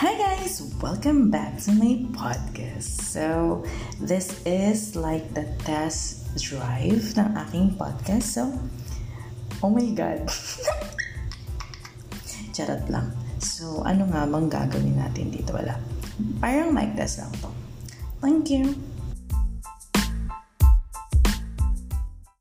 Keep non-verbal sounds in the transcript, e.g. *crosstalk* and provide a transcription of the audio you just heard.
Hi guys! Welcome back to my podcast. So, this is like the test drive ng aking podcast. So, oh my God! *laughs* Charot lang. So, ano nga bang gagawin natin dito? Wala. Parang mic test lang to. Thank you!